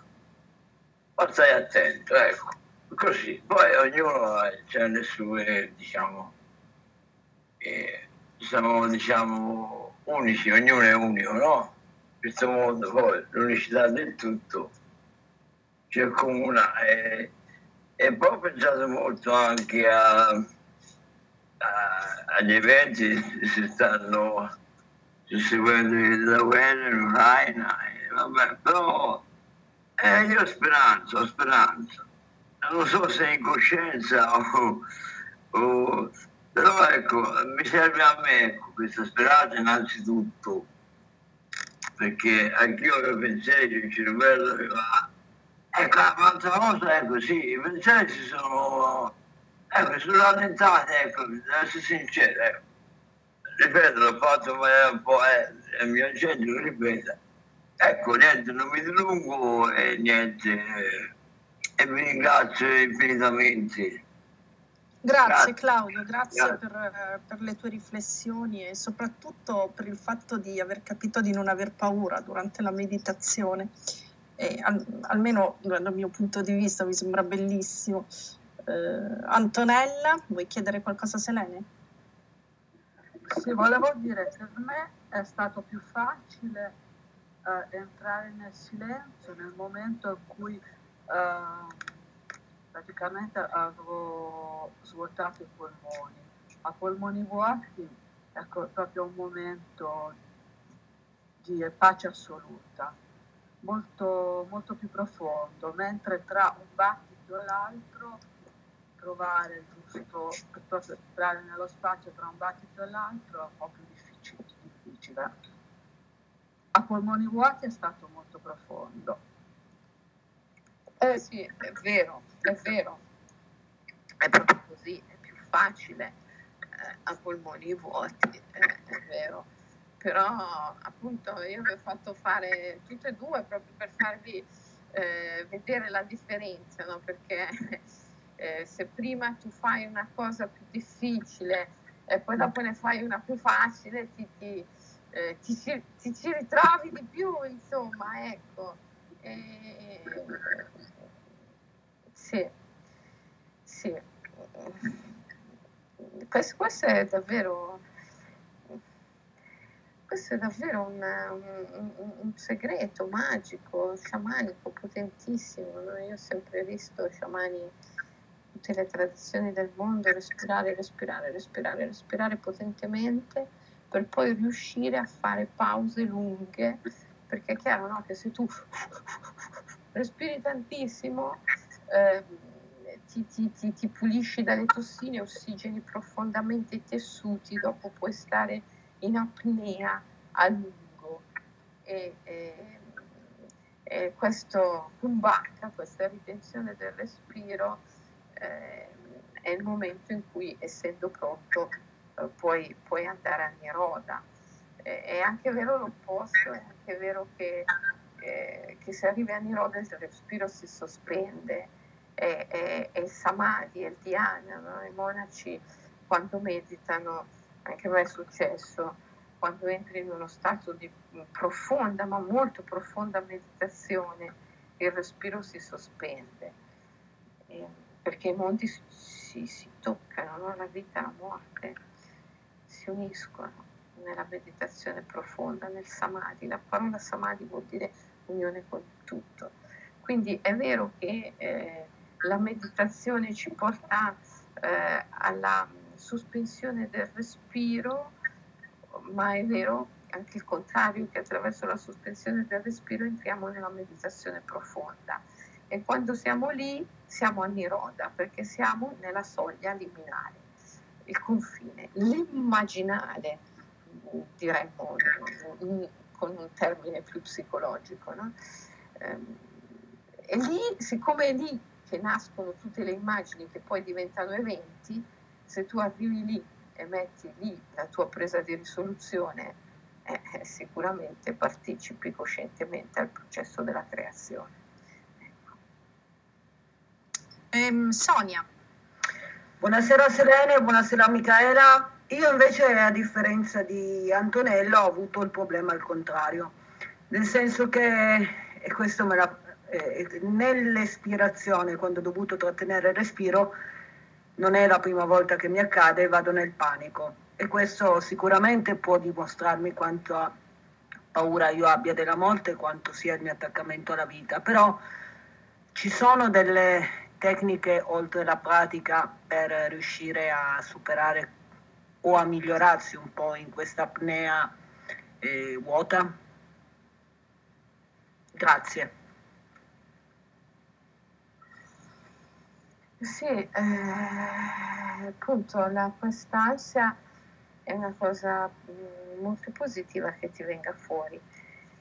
Ma stai attento, ecco, così. Poi ognuno ha le sue, diciamo, eh, sono, diciamo, unici, ognuno è unico, no? In questo mondo poi l'unicità del tutto ci accomuna e, e poi ho pensato molto anche a, a, agli eventi che si stanno susseguendo la guerra in Ucraina, vabbè, però eh, io ho speranza. Non so se in coscienza o, o però ecco, mi serve a me ecco, questa speranza innanzitutto, perché anch'io i pensieri, il cervello che. Ecco, l'altra cosa è così, i pensieri si sono, ecco, sono rallentati, ecco, devo essere sincero, ecco. Ripeto, l'ho fatto un po', eh, il mio genio, ripeto. Ecco, niente, non mi dilungo e niente, eh, e vi ringrazio infinitamente. Grazie Claudio, grazie, grazie. Per, per, le tue riflessioni e soprattutto per il fatto di aver capito di non aver paura durante la meditazione. E al, almeno dal mio punto di vista mi sembra bellissimo. Eh, Antonella, vuoi chiedere qualcosa a Selene? Sì, volevo dire che per me è stato più facile uh, entrare nel silenzio nel momento in cui uh, praticamente avevo svuotato i polmoni. A polmoni vuoti ecco proprio un momento di pace assoluta, molto, molto più profondo, mentre tra un battito e l'altro trovare il giusto, piuttosto entrare nello spazio tra un battito e l'altro è un po' più difficile. difficile. A polmoni vuoti è stato molto profondo. Eh sì, è vero, è vero, è proprio così, è più facile eh, a polmoni vuoti, eh, è vero. Però appunto io vi ho fatto fare tutte e due proprio per farvi eh, vedere la differenza, no? perché eh, se prima tu fai una cosa più difficile e poi dopo ne fai una più facile, ti, ti, eh, ti, ti ci ritrovi di più, insomma, ecco. E, sì, sì. Questo, questo, è davvero questo è davvero un, un, un segreto magico, sciamanico, potentissimo. No? Io ho sempre visto sciamani tutte le tradizioni del mondo, respirare, respirare, respirare, respirare potentemente per poi riuscire a fare pause lunghe, perché è chiaro no? che se tu respiri tantissimo eh, ti, ti, ti, ti, pulisci dalle tossine, ossigeni profondamente i tessuti, dopo puoi stare in apnea a lungo. E, e, e questo kumbhaka, questa ritenzione del respiro, eh, è il momento in cui, essendo pronto, puoi, puoi, andare a Niroda. Eh, è anche vero l'opposto, è anche vero che, eh, che se arrivi a Niroda il respiro si sospende, è, è, è il samadhi, è il dhyana, no? i monaci quando meditano, anche a me è successo, quando entri in uno stato di profonda, ma molto profonda meditazione, il respiro si sospende. E, perché i mondi si, si toccano, no? la vita e la morte si uniscono nella meditazione profonda, nel samadhi. La parola samadhi vuol dire unione con tutto. Quindi è vero che eh, la meditazione ci porta eh, alla sospensione del respiro, ma è vero anche il contrario, che attraverso la sospensione del respiro entriamo nella meditazione profonda e quando siamo lì siamo a Niroda perché siamo nella soglia liminale, il confine, l'immaginare, diremmo con un termine più psicologico. No? Ehm, e lì, siccome è lì che nascono tutte le immagini che poi diventano eventi, se tu arrivi lì e metti lì la tua presa di risoluzione, eh, eh sicuramente partecipi coscientemente al processo della creazione. Ehm, Sonia. Buonasera Selene, buonasera Michaela. Io invece, a differenza di Antonello, ho avuto il problema al contrario, nel senso che, e questo me la, eh, nell'espirazione, quando ho dovuto trattenere il respiro, non è la prima volta che mi accade, vado nel panico. E questo sicuramente può dimostrarmi quanto paura io abbia della morte, quanto sia il mio attaccamento alla vita, però ci sono delle tecniche oltre la pratica per riuscire a superare o a migliorarsi un po' in questa apnea eh, vuota? Grazie. Sì, eh, appunto la, quest'ansia è una cosa mm, molto positiva che ti venga fuori,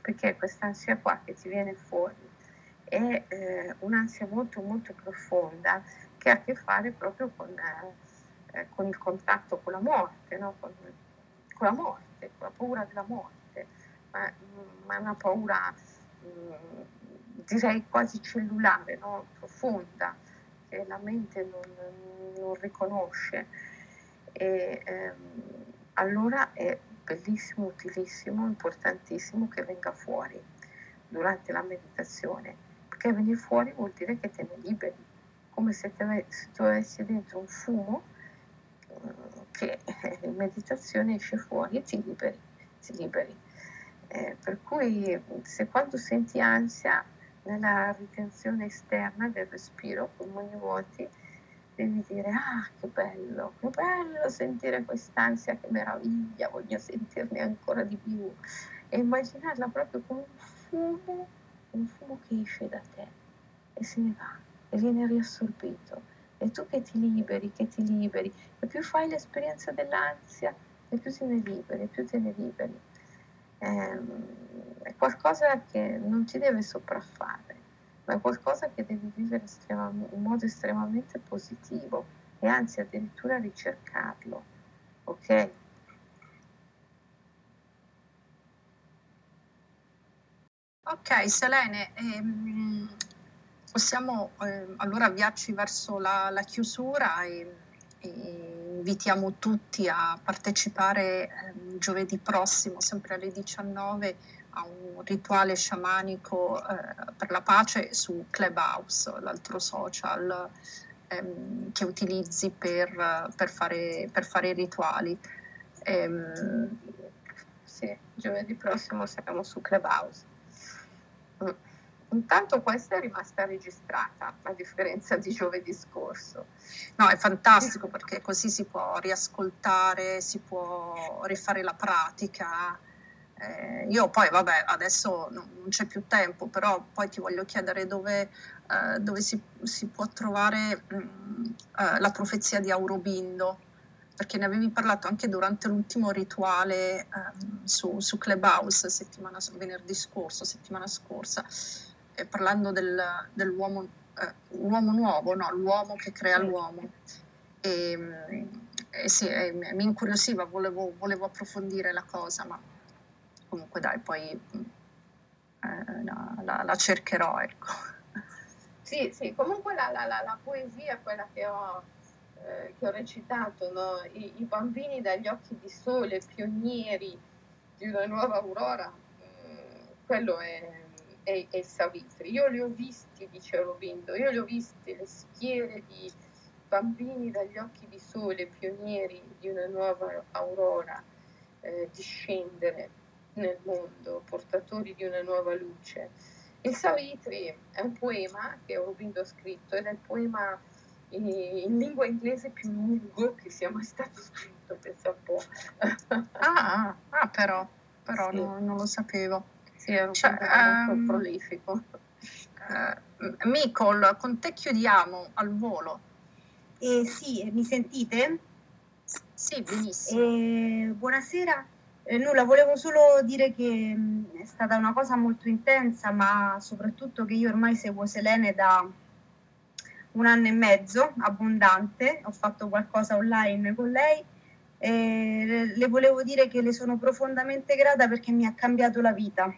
perché quest'ansia qua che ti viene fuori è eh, un'ansia molto molto profonda che ha a che fare proprio con, eh, con il contatto con la morte, no? con, con, la morte, con la paura della morte, ma, ma una paura mh, mm, direi quasi cellulare, no? profonda, che la mente non, non riconosce. E, ehm, allora è bellissimo, utilissimo, importantissimo che venga fuori durante la meditazione perché venire fuori vuol dire che te ne liberi come se, te, se tu avessi dentro un fumo che in meditazione esce fuori e ti liberi, ti liberi. Eh, per cui se quando senti ansia nella ritenzione esterna del respiro, polmoni vuoti, devi dire ah che bello, che bello sentire quest'ansia, che meraviglia, voglio sentirne ancora di più e immaginarla proprio come un fumo, un fumo che esce da te e se ne va e viene riassorbito e tu che ti liberi, che ti liberi, e più fai l'esperienza dell'ansia, e più te ne liberi, più te ne liberi. Ehm, è qualcosa che non ti deve sopraffare, ma è qualcosa che devi vivere in modo estremamente positivo e anzi addirittura ricercarlo. Ok? Ok, Selene, ehm, possiamo eh, allora avviarci verso la, la chiusura e, e, invitiamo tutti a partecipare eh, giovedì prossimo, sempre alle 19, a un rituale sciamanico eh, per la pace su Clubhouse, l'altro social ehm, che utilizzi per, per, fare, per fare rituali. Ehm, sì, giovedì prossimo saremo su Clubhouse. Mm. Intanto questa è rimasta registrata, a differenza di giovedì scorso. No, è fantastico perché così si può riascoltare, si può rifare la pratica. Eh, io poi, vabbè, adesso non, c'è più tempo, però poi ti voglio chiedere dove, eh, dove si, si, può trovare mh, mm, eh, la profezia di Aurobindo, perché ne avevi parlato anche durante l'ultimo rituale ehm, su, su Clubhouse settimana, venerdì scorso, settimana scorsa eh, parlando del, dell'uomo eh, uomo nuovo, no, l'uomo che crea l'uomo. E, e sì, e mi incuriosiva, volevo, volevo, approfondire la cosa, ma comunque dai, poi eh, la, la, la, cercherò, ecco. Sì, sì, comunque la, la poesia, quella che ho, eh, che ho recitato, no? I, I, bambini dagli occhi di sole, pionieri di una nuova aurora, mm, quello è e, e Savitri. Io li ho visti, dice Aurobindo, io li ho visti le schiere di bambini dagli occhi di sole, pionieri di una nuova aurora, eh, discendere nel mondo, portatori di una nuova luce. Il Savitri è un poema che Aurobindo ha scritto ed è il poema in, in lingua inglese più lungo che sia mai stato scritto, pensa un po'. ah, ah, però, però sì. no, non lo sapevo. Sì, è un cioè, molto um, prolifico. Uh, Micol, con te chiudiamo al volo. Eh, sì, mi sentite? Sì, benissimo. Eh, buonasera. Eh, nulla, volevo solo dire che mh, è stata una cosa molto intensa, ma soprattutto che io ormai seguo Selene da un anno e mezzo, abbondante, ho fatto qualcosa online con lei e le volevo dire che le sono profondamente grata perché mi ha cambiato la vita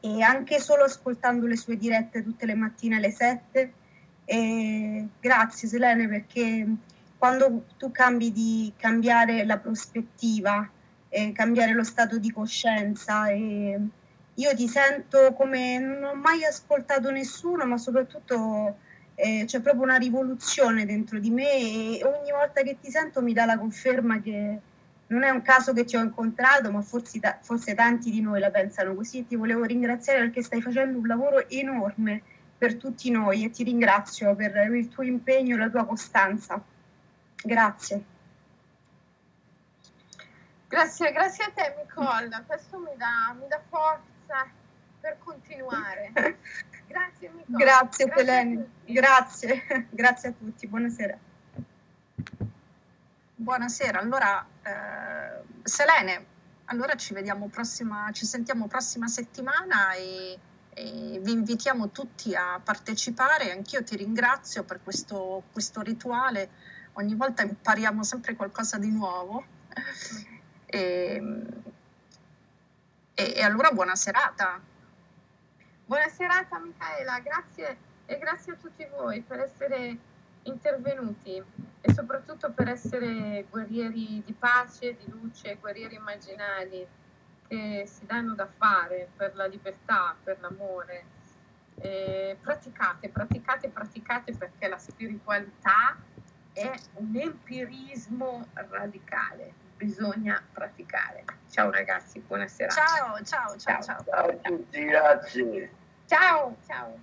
e anche solo ascoltando le sue dirette tutte le mattine alle 7. E grazie Selene perché quando tu cambi di cambiare la prospettiva, eh, cambiare lo stato di coscienza, e io ti sento come non ho mai ascoltato nessuno, ma soprattutto eh, c'è proprio una rivoluzione dentro di me e ogni volta che ti sento mi dà la conferma che non è un caso che ti ho incontrato, ma forse, forse tanti di noi la pensano così. Ti volevo ringraziare perché stai facendo un lavoro enorme per tutti noi e ti ringrazio per il tuo impegno e la tua costanza. Grazie. Grazie, grazie a te Nicole, questo mi dà, mi dà forza per continuare. Grazie Nicole. Grazie, grazie grazie, grazie a tutti, buonasera. Buonasera, allora eh, Selene, allora ci vediamo prossima, ci sentiamo prossima settimana e, e, vi invitiamo tutti a partecipare. Anch'io ti ringrazio per questo, questo rituale, ogni volta impariamo sempre qualcosa di nuovo. E, e, e allora buona serata. Buona serata Michaela, grazie e grazie a tutti voi per essere intervenuti e soprattutto per essere guerrieri di pace, di luce, guerrieri immaginali che si danno da fare per la libertà, per l'amore. E praticate, praticate, praticate perché la spiritualità è un empirismo radicale, bisogna praticare. Ciao ragazzi, buonasera. Ciao, ciao, ciao, ciao. Ciao a tutti, grazie. Ciao, ciao.